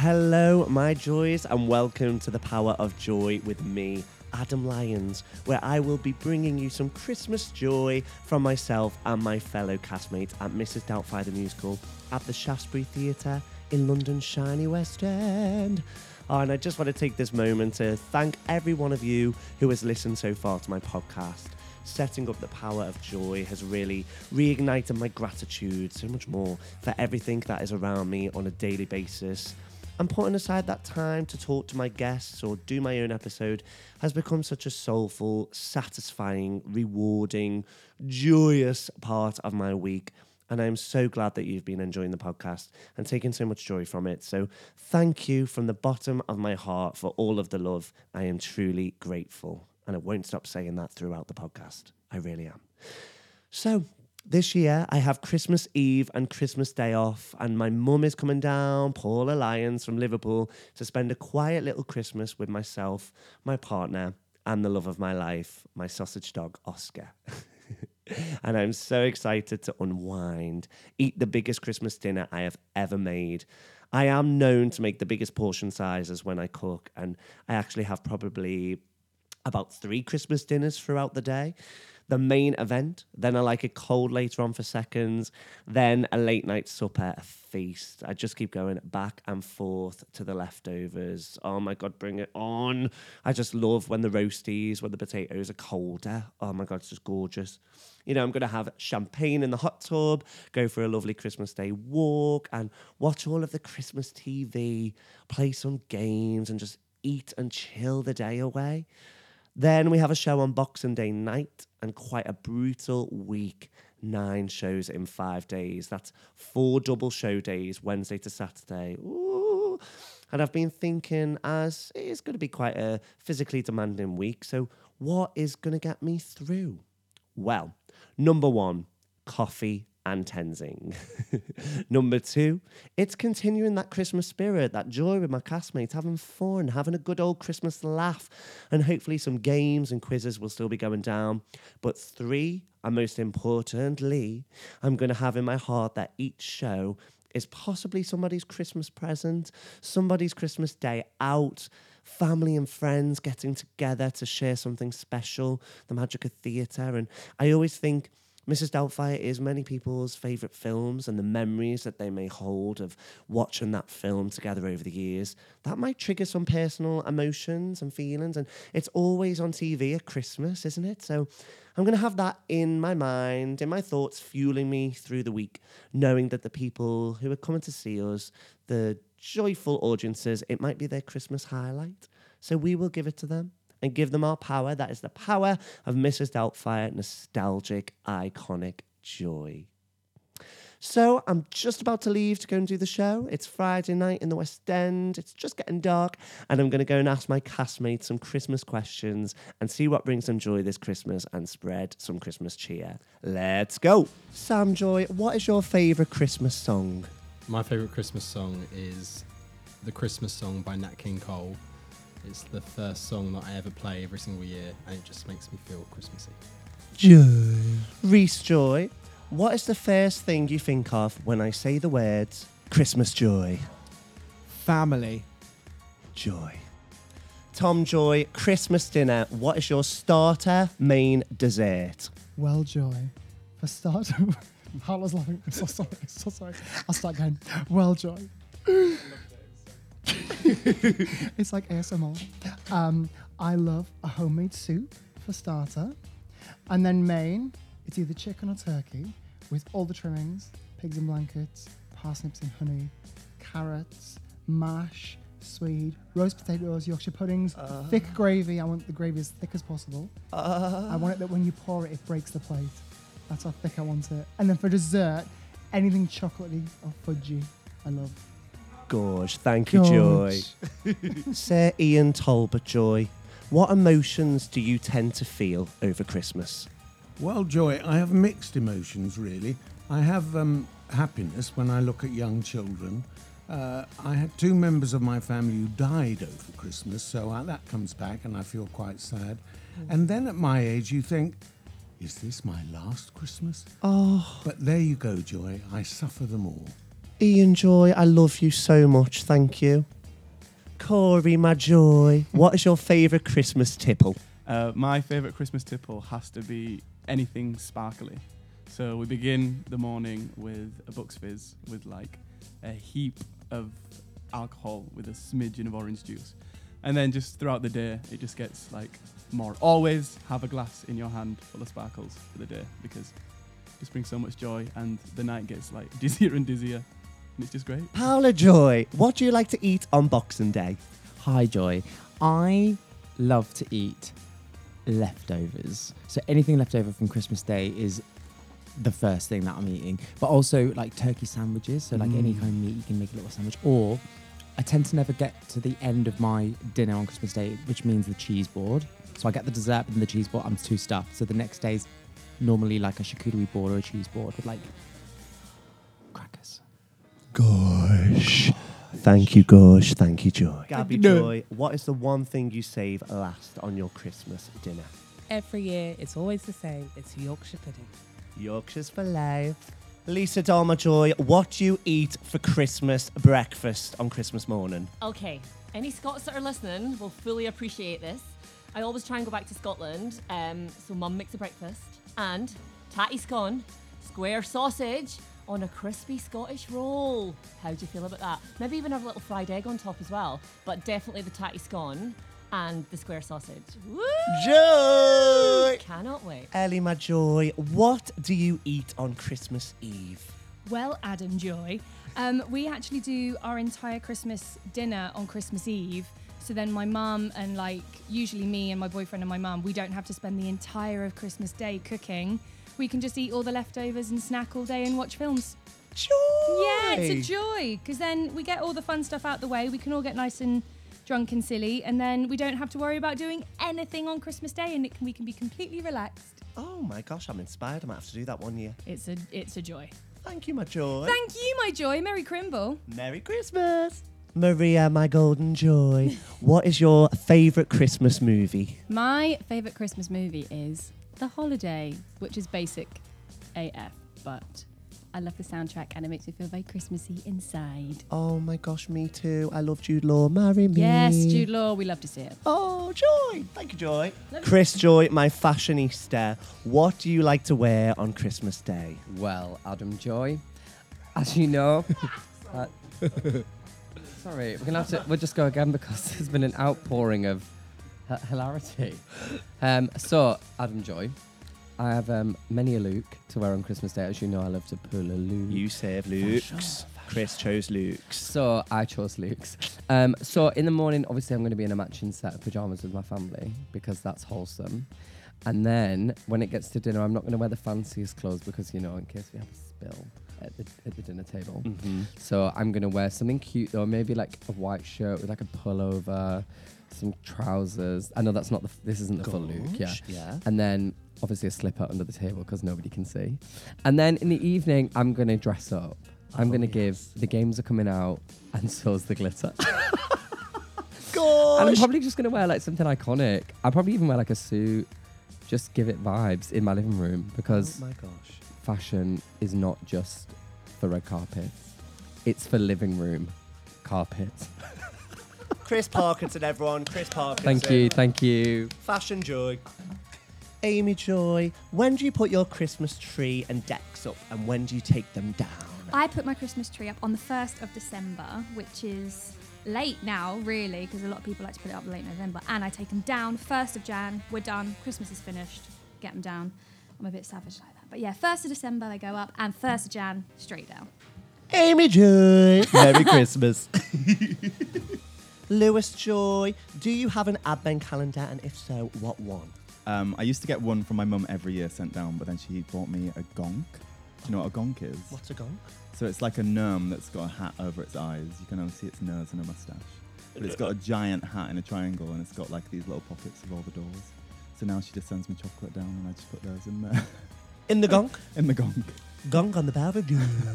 Hello, my joys, and welcome to the Power of Joy with me, Adam Lyons, where I will be bringing you some Christmas joy from myself and my fellow castmates at Mrs. Doubtfire the Musical at the Shaftesbury Theatre in London's shiny West End. Oh, and I just want to take this moment to thank every one of you who has listened so far to my podcast. Setting up the power of joy has really reignited my gratitude so much more for everything that is around me on a daily basis and putting aside that time to talk to my guests or do my own episode has become such a soulful, satisfying, rewarding, joyous part of my week. And I'm so glad that you've been enjoying the podcast and taking so much joy from it. So, thank you from the bottom of my heart for all of the love. I am truly grateful. And I won't stop saying that throughout the podcast. I really am. So, this year I have Christmas Eve and Christmas Day off, and my mum is coming down, Paula Lyons from Liverpool, to spend a quiet little Christmas with myself, my partner, and the love of my life, my sausage dog, Oscar. and I'm so excited to unwind, eat the biggest Christmas dinner I have ever made. I am known to make the biggest portion sizes when I cook, and I actually have probably about three Christmas dinners throughout the day. The main event, then I like a cold later on for seconds, then a late night supper, a feast. I just keep going back and forth to the leftovers. Oh my God, bring it on. I just love when the roasties, when the potatoes are colder. Oh my God, it's just gorgeous. You know, I'm going to have champagne in the hot tub, go for a lovely Christmas Day walk, and watch all of the Christmas TV, play some games, and just eat and chill the day away. Then we have a show on Boxing Day night and quite a brutal week. Nine shows in five days. That's four double show days, Wednesday to Saturday. Ooh. And I've been thinking, as it is going to be quite a physically demanding week, so what is going to get me through? Well, number one, coffee and Tenzing. Number two, it's continuing that Christmas spirit, that joy with my castmates, having fun, having a good old Christmas laugh, and hopefully some games and quizzes will still be going down. But three, and most importantly, I'm going to have in my heart that each show is possibly somebody's Christmas present, somebody's Christmas day out family and friends getting together to share something special, the magic of theatre. And I always think Mrs. Doubtfire is many people's favourite films and the memories that they may hold of watching that film together over the years. That might trigger some personal emotions and feelings. And it's always on TV at Christmas, isn't it? So I'm going to have that in my mind, in my thoughts, fueling me through the week, knowing that the people who are coming to see us, the joyful audiences, it might be their Christmas highlight. So we will give it to them and give them our power. That is the power of Mrs. Doubtfire, nostalgic, iconic joy. So I'm just about to leave to go and do the show. It's Friday night in the West End. It's just getting dark, and I'm going to go and ask my castmates some Christmas questions and see what brings them joy this Christmas and spread some Christmas cheer. Let's go. Sam Joy, what is your favourite Christmas song? My favourite Christmas song is the Christmas song by Nat King Cole. It's the first song that I ever play every single year, and it just makes me feel Christmassy. Joy. Reese Joy, what is the first thing you think of when I say the words Christmas joy? Family. Joy. Tom Joy, Christmas dinner. What is your starter, main, dessert? Well, Joy. For starter, Harlow's laughing. I'm so sorry. I'm so sorry. I'll start again. Well, Joy. it's like ASMR. Um, I love a homemade soup for starter. And then main, it's either chicken or turkey with all the trimmings, pigs and blankets, parsnips and honey, carrots, mash, swede, roast potatoes, Yorkshire puddings, thick gravy. I want the gravy as thick as possible. I want it that when you pour it, it breaks the plate. That's how thick I want it. And then for dessert, anything chocolatey or fudgy. I love. Gorge. Thank you, Joy. Sir Ian Talbot Joy, what emotions do you tend to feel over Christmas? Well, Joy, I have mixed emotions really. I have um, happiness when I look at young children. Uh, I had two members of my family who died over Christmas, so uh, that comes back and I feel quite sad. And then at my age, you think, is this my last Christmas? Oh, But there you go, Joy. I suffer them all. Ian Joy, I love you so much. Thank you. Corey, my joy. What is your favourite Christmas tipple? Uh, my favourite Christmas tipple has to be anything sparkly. So we begin the morning with a Bucks Fizz with like a heap of alcohol with a smidgen of orange juice. And then just throughout the day, it just gets like more. Always have a glass in your hand full of sparkles for the day because it just brings so much joy and the night gets like dizzier and dizzier. And it's just great. Paula Joy, what do you like to eat on Boxing Day? Hi, Joy. I love to eat leftovers. So anything left over from Christmas Day is the first thing that I'm eating. But also like turkey sandwiches. So like any Mm. kind of meat, you can make a little sandwich. Or I tend to never get to the end of my dinner on Christmas Day, which means the cheese board. So I get the dessert and the cheese board. I'm too stuffed. So the next day's normally like a charcuterie board or a cheese board with like crackers. Gosh. Thank you, Gosh. Thank you, Joy. Gabby Joy, what is the one thing you save last on your Christmas dinner? Every year, it's always the same. It's Yorkshire pudding. Yorkshire's for life. Lisa Dalma Joy, what do you eat for Christmas breakfast on Christmas morning? Okay, any Scots that are listening will fully appreciate this. I always try and go back to Scotland, um, so mum makes a breakfast and tatty scone, square sausage on a crispy Scottish roll. How do you feel about that? Maybe even have a little fried egg on top as well, but definitely the tatty scone and the square sausage. Woo! Joy! Cannot wait. Ellie, my joy, what do you eat on Christmas Eve? Well, Adam Joy, um, we actually do our entire Christmas dinner on Christmas Eve. So then my mum and like usually me and my boyfriend and my mum, we don't have to spend the entire of Christmas Day cooking. We can just eat all the leftovers and snack all day and watch films. Joy! Yeah, it's a joy because then we get all the fun stuff out the way. We can all get nice and drunk and silly, and then we don't have to worry about doing anything on Christmas Day, and it can, we can be completely relaxed. Oh my gosh, I'm inspired. I might have to do that one year. It's a it's a joy. Thank you, my joy. Thank you, my joy, Merry Crimble. Merry Christmas. Maria, my golden joy, what is your favourite Christmas movie? My favourite Christmas movie is The Holiday, which is basic AF, but I love the soundtrack and it makes me feel very Christmassy inside. Oh my gosh, me too. I love Jude Law. Marry me. Yes, Jude Law, we love to see it. Oh, Joy. Thank you, Joy. Chris Joy, my fashionista. What do you like to wear on Christmas Day? Well, Adam Joy, as you know, uh, sorry, we're gonna have to. We'll just go again because there's been an outpouring of h- hilarity. Um, so, Adam Joy, I have um, many a Luke to wear on Christmas Day. As you know, I love to pull a Luke. You save Luke's. Chris chose Luke's. So I chose Luke's. Um, so in the morning, obviously, I'm going to be in a matching set of pajamas with my family because that's wholesome. And then when it gets to dinner, I'm not going to wear the fanciest clothes because you know, in case we have a spill at the at the dinner table. Mm-hmm. So I'm going to wear something cute though, maybe like a white shirt with like a pullover, some trousers. I know that's not the. F- this isn't the full Luke. Yeah. Yeah. And then obviously a slipper under the table because nobody can see. And then in the evening, I'm going to dress up. I'm Oh, going to yes. give the games are coming out and so's the glitter. Gosh. and I'm probably just going to wear like something iconic. I'll probably even wear like a suit. Just give it vibes in my living room because Oh my gosh. fashion is not just for red carpets. It's for living room carpets. Chris Parkinson, everyone. Chris Parkinson. Thank you, thank you. Fashion Joy. Amy Joy, when do you put your Christmas tree and decks up and when do you take them down? I put my Christmas tree up on the 1st of December, which is late now, really, because a lot of people like to put it up late November. And I take them down 1st of Jan. We're done. Christmas is finished. Get them down. I'm a bit savage like that. But yeah, 1st of December they go up, and 1st of Jan straight down. Amy Joy. Merry Christmas. Lewis Joy, do you have an advent calendar and if so, what one? Um, I used to get one from my mum every year sent down, but then she bought me a gonk. Do you know what a gonk is? What's a gong? So it's like a gnome that's got a hat over its eyes. You can only see its nose and a mustache. But it's got a giant hat in a triangle and it's got like these little pockets of all the doors. So now she just sends me chocolate down and I just put those in there. In the gong? in the gonk. Gong on the barbecue.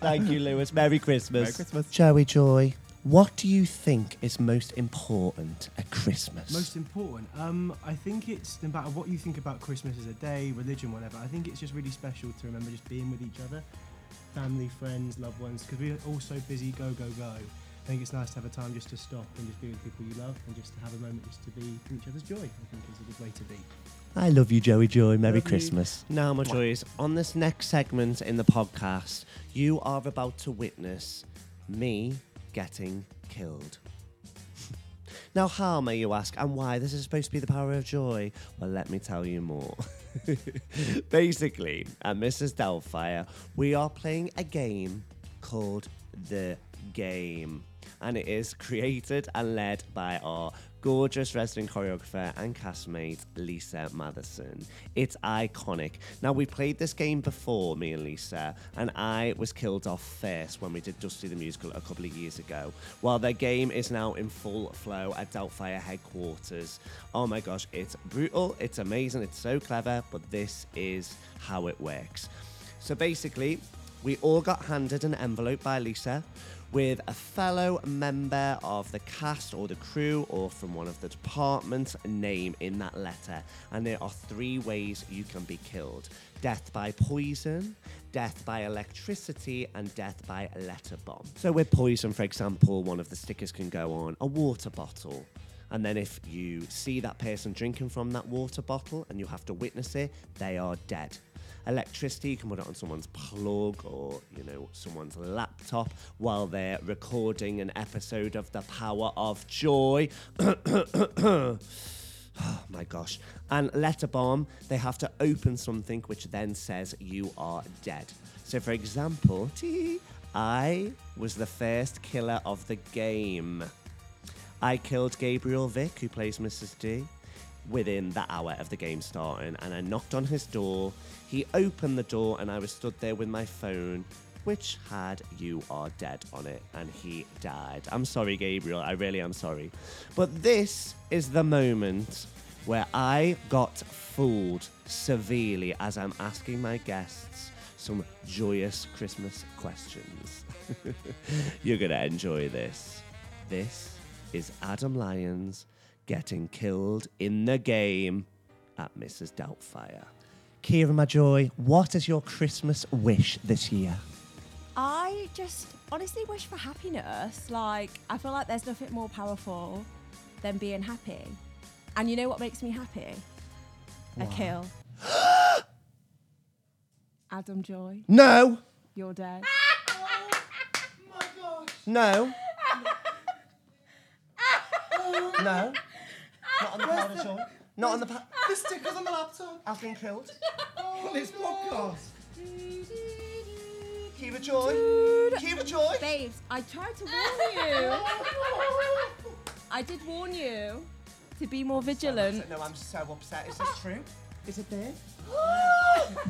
Thank you, Lewis. Merry Christmas. Merry Christmas. Joey Joy, what do you think is most important at Christmas? Most important. Um, I think it's no matter what you think about Christmas as a day, religion, whatever. I think it's just really special to remember just being with each other. family, friends, loved ones, because we're all so busy, go, go, go. I think it's nice to have a time just to stop and just be with people you love and just to have a moment just to be in each other's joy. I think is a good way to be. I love you, Joey Joy. Merry Love you. Christmas. Now, my joys, on this next segment in the podcast, you are about to witness me getting killed. now, how may you ask, and why this is supposed to be the power of joy? Well, let me tell you more. Basically, at Mrs. Doubtfire, we are playing a game called The Game. And it is created and led by our gorgeous resident choreographer and castmate, Lisa Matheson. It's iconic. Now, we played this game before, me and Lisa, and I was killed off first when we did Dusty the Musical a couple of years ago. While the game is now in full flow at Doubtfire headquarters. Oh my gosh, it's brutal, it's amazing, it's so clever, but this is how it works. So basically, we all got handed an envelope by Lisa with a fellow member of the cast or the crew or from one of the departments name in that letter. And there are three ways you can be killed death by poison, death by electricity, and death by letter bomb. So, with poison, for example, one of the stickers can go on a water bottle. And then if you see that person drinking from that water bottle and you have to witness it, they are dead. Electricity, you can put it on someone's plug or, you know, someone's laptop while they're recording an episode of The Power of Joy. oh my gosh. And letter bomb, they have to open something which then says you are dead. So, for example, I was the first killer of the game. I killed Gabriel Vick, who plays Mrs. D, within the hour of the game starting, and I knocked on his door. He opened the door, and I was stood there with my phone, which had "You Are Dead" on it, and he died. I'm sorry, Gabriel. I really am sorry. But this is the moment where I got fooled severely as I'm asking my guests some joyous Christmas questions. You're gonna enjoy this. This is Adam Lyons getting killed in the game at Mrs. Doubtfire. Kira, my joy, what is your Christmas wish this year? I just honestly wish for happiness. Like, I feel like there's nothing more powerful than being happy. And you know what makes me happy? A What? kill. Adam Joy, No, you're dead. no, no. Not on the power of joy. Not on the power. The sticker's on the laptop. I've been killed. On this podcast. Kira Joy. Kira Joy. Babes, I tried to warn you. I did warn you to be more vigilant. No, I'm so upset. Is this true? Is it there?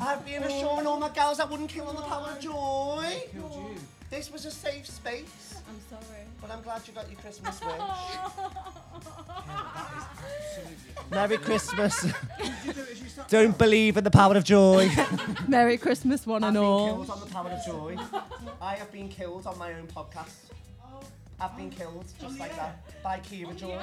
I've been assuring all my gals that wouldn't kill on the power of joy. This was a safe space. I'm sorry. But I'm glad you got your Christmas wish. Merry Christmas. Don't believe in the power of joy. Merry Christmas, one I've and been all. killed on the power of joy. I have been killed on my own podcast. I've been killed just like that by Kira oh, Joy.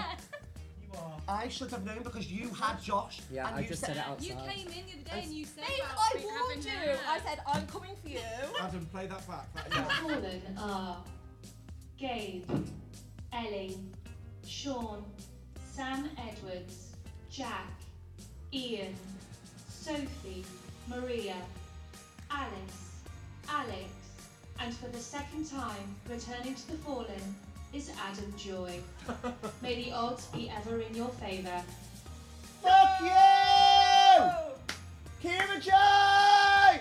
I should have known because you had Josh. Yeah, and I you just said it outside. You came in the other day and you said Babes, about I warned you. I said I'm coming for you. Adam, play that back. The fallen are Gabe, Ellie, Sean, Sam Edwards, Jack, Ian, Sophie, Maria, Alice, Alex, and for the second time returning to the Fallen is Adam Joy. May the odds be ever in your favour. Fuck you! Kira Joy!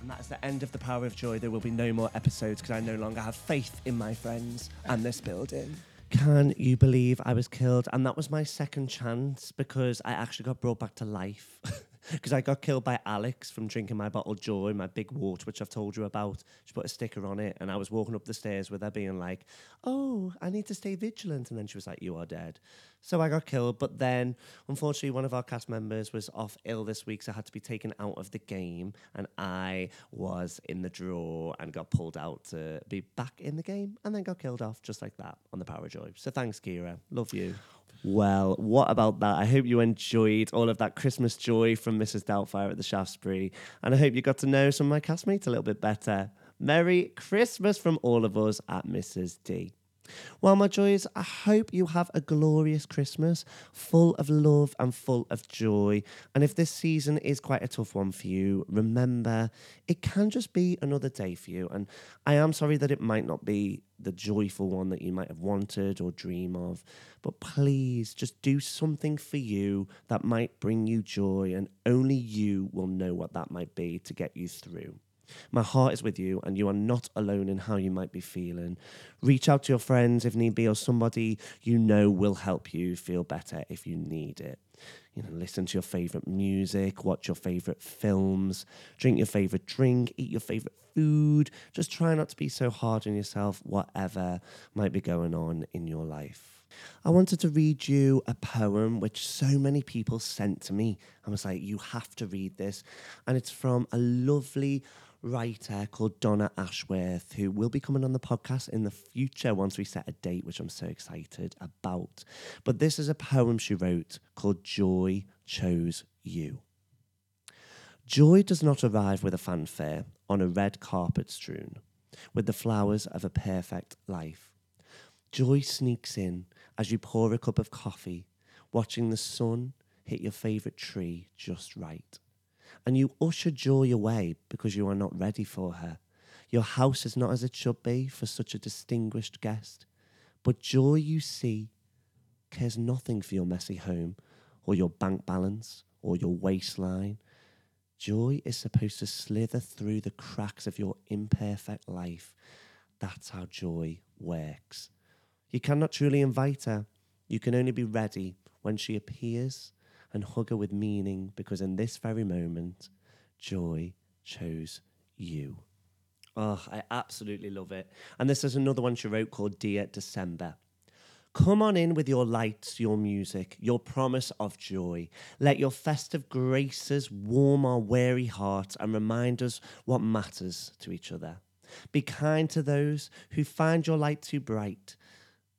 And that is the end of the power of joy. There will be no more episodes because I no longer have faith in my friends and this building. Can you believe I was killed? And that was my second chance because I actually got brought back to life. Because I got killed by Alex from drinking my bottle of joy, my big wart, which I've told you about. She put a sticker on it, and I was walking up the stairs with her being like, Oh, I need to stay vigilant. And then she was like, You are dead. So I got killed. But then, unfortunately, one of our cast members was off ill this week, so had to be taken out of the game. And I was in the draw and got pulled out to be back in the game, and then got killed off just like that on the Power Joy. So thanks, Kira. Love you. Well, what about that? I hope you enjoyed all of that Christmas joy from Mrs. Doubtfire at the Shaftesbury, and I hope you got to know some of my castmates a little bit better. Merry Christmas from all of us at Mrs. D. Well, my joys, I hope you have a glorious Christmas, full of love and full of joy. And if this season is quite a tough one for you, remember it can just be another day for you. And I am sorry that it might not be the joyful one that you might have wanted or dream of, but please just do something for you that might bring you joy, and only you will know what that might be to get you through. My heart is with you, and you are not alone in how you might be feeling. Reach out to your friends if need be, or somebody you know will help you feel better if you need it. You know, listen to your favorite music, watch your favorite films, drink your favorite drink, eat your favorite food. Just try not to be so hard on yourself, whatever might be going on in your life. I wanted to read you a poem which so many people sent to me. I was like, you have to read this. And it's from a lovely writer called Donna Ashworth, who will be coming on the podcast in the future once we set a date, which I'm so excited about. But this is a poem she wrote called Joy Chose You. Joy does not arrive with a fanfare on a red carpet strewn with the flowers of a perfect life. Joy sneaks in as you pour a cup of coffee, watching the sun hit your favourite tree just right. And you usher joy away because you are not ready for her. Your house is not as it should be for such a distinguished guest. But joy, you see, cares nothing for your messy home or your bank balance or your waistline. Joy is supposed to slither through the cracks of your imperfect life. That's how joy works. You cannot truly invite her. You can only be ready when she appears and hug her with meaning because in this very moment, joy chose you. Oh, I absolutely love it. And this is another one she wrote called Dear December. Come on in with your lights, your music, your promise of joy. Let your festive graces warm our weary hearts and remind us what matters to each other. Be kind to those who find your light too bright.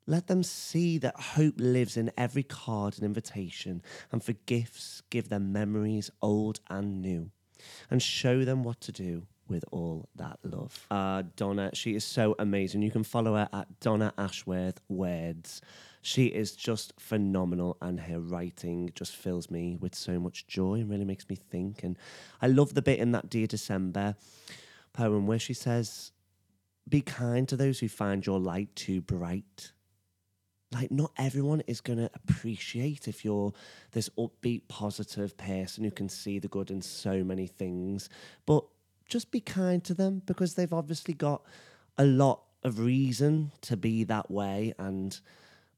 Let them see that hope lives in every card and invitation, and for gifts, give them memories old and new, and show them what to do with all that love. Uh, Donna, she is so amazing. You can follow her at Donna Ashworth Words. She is just phenomenal, and her writing just fills me with so much joy and really makes me think. And I love the bit in that Dear December poem where she says, Be kind to those who find your light too bright like not everyone is going to appreciate if you're this upbeat positive person who can see the good in so many things. But just be kind to them because they've obviously got a lot of reason to be that way and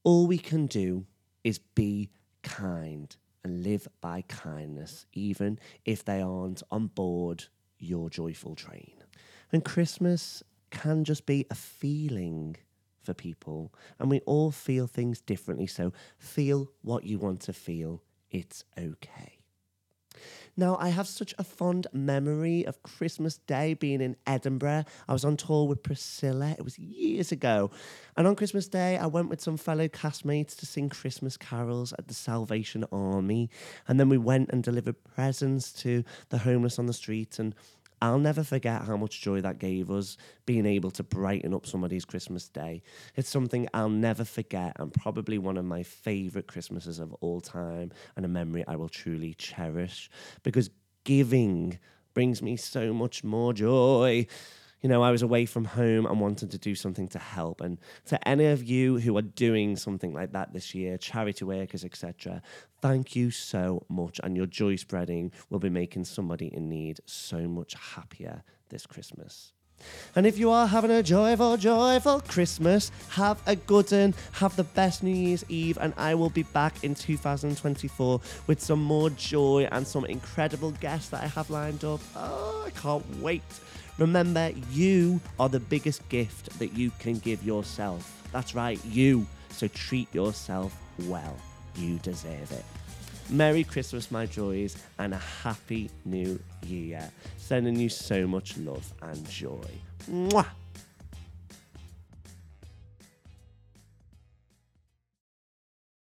all we can do is be kind and live by kindness even if they aren't on board your joyful train. And christmas can just be a feeling for people, and we all feel things differently. So feel what you want to feel. It's okay. Now, I have such a fond memory of Christmas Day being in Edinburgh. I was on tour with Priscilla, it was years ago. And on Christmas Day, I went with some fellow castmates to sing Christmas carols at the Salvation Army. And then we went and delivered presents to the homeless on the street. And I'll never forget how much joy that gave us being able to brighten up somebody's Christmas day. It's something I'll never forget and probably one of my favourite Christmases of all time and a memory I will truly cherish because giving brings me so much more joy you know, I was away from home and wanted to do something to help. And to any of you who are doing something like that this year, charity workers, etc., thank you so much. And your joy spreading will be making somebody in need so much happier this Christmas. And if you are having a joyful, joyful Christmas, have a good one, have the best New Year's Eve, and I will be back in 2024 with some more joy and some incredible guests that I have lined up. Oh, I can't wait. Remember, you are the biggest gift that you can give yourself. That's right, you. So treat yourself well. You deserve it. Merry Christmas, my joys, and a happy new year. Sending you so much love and joy. Mwah!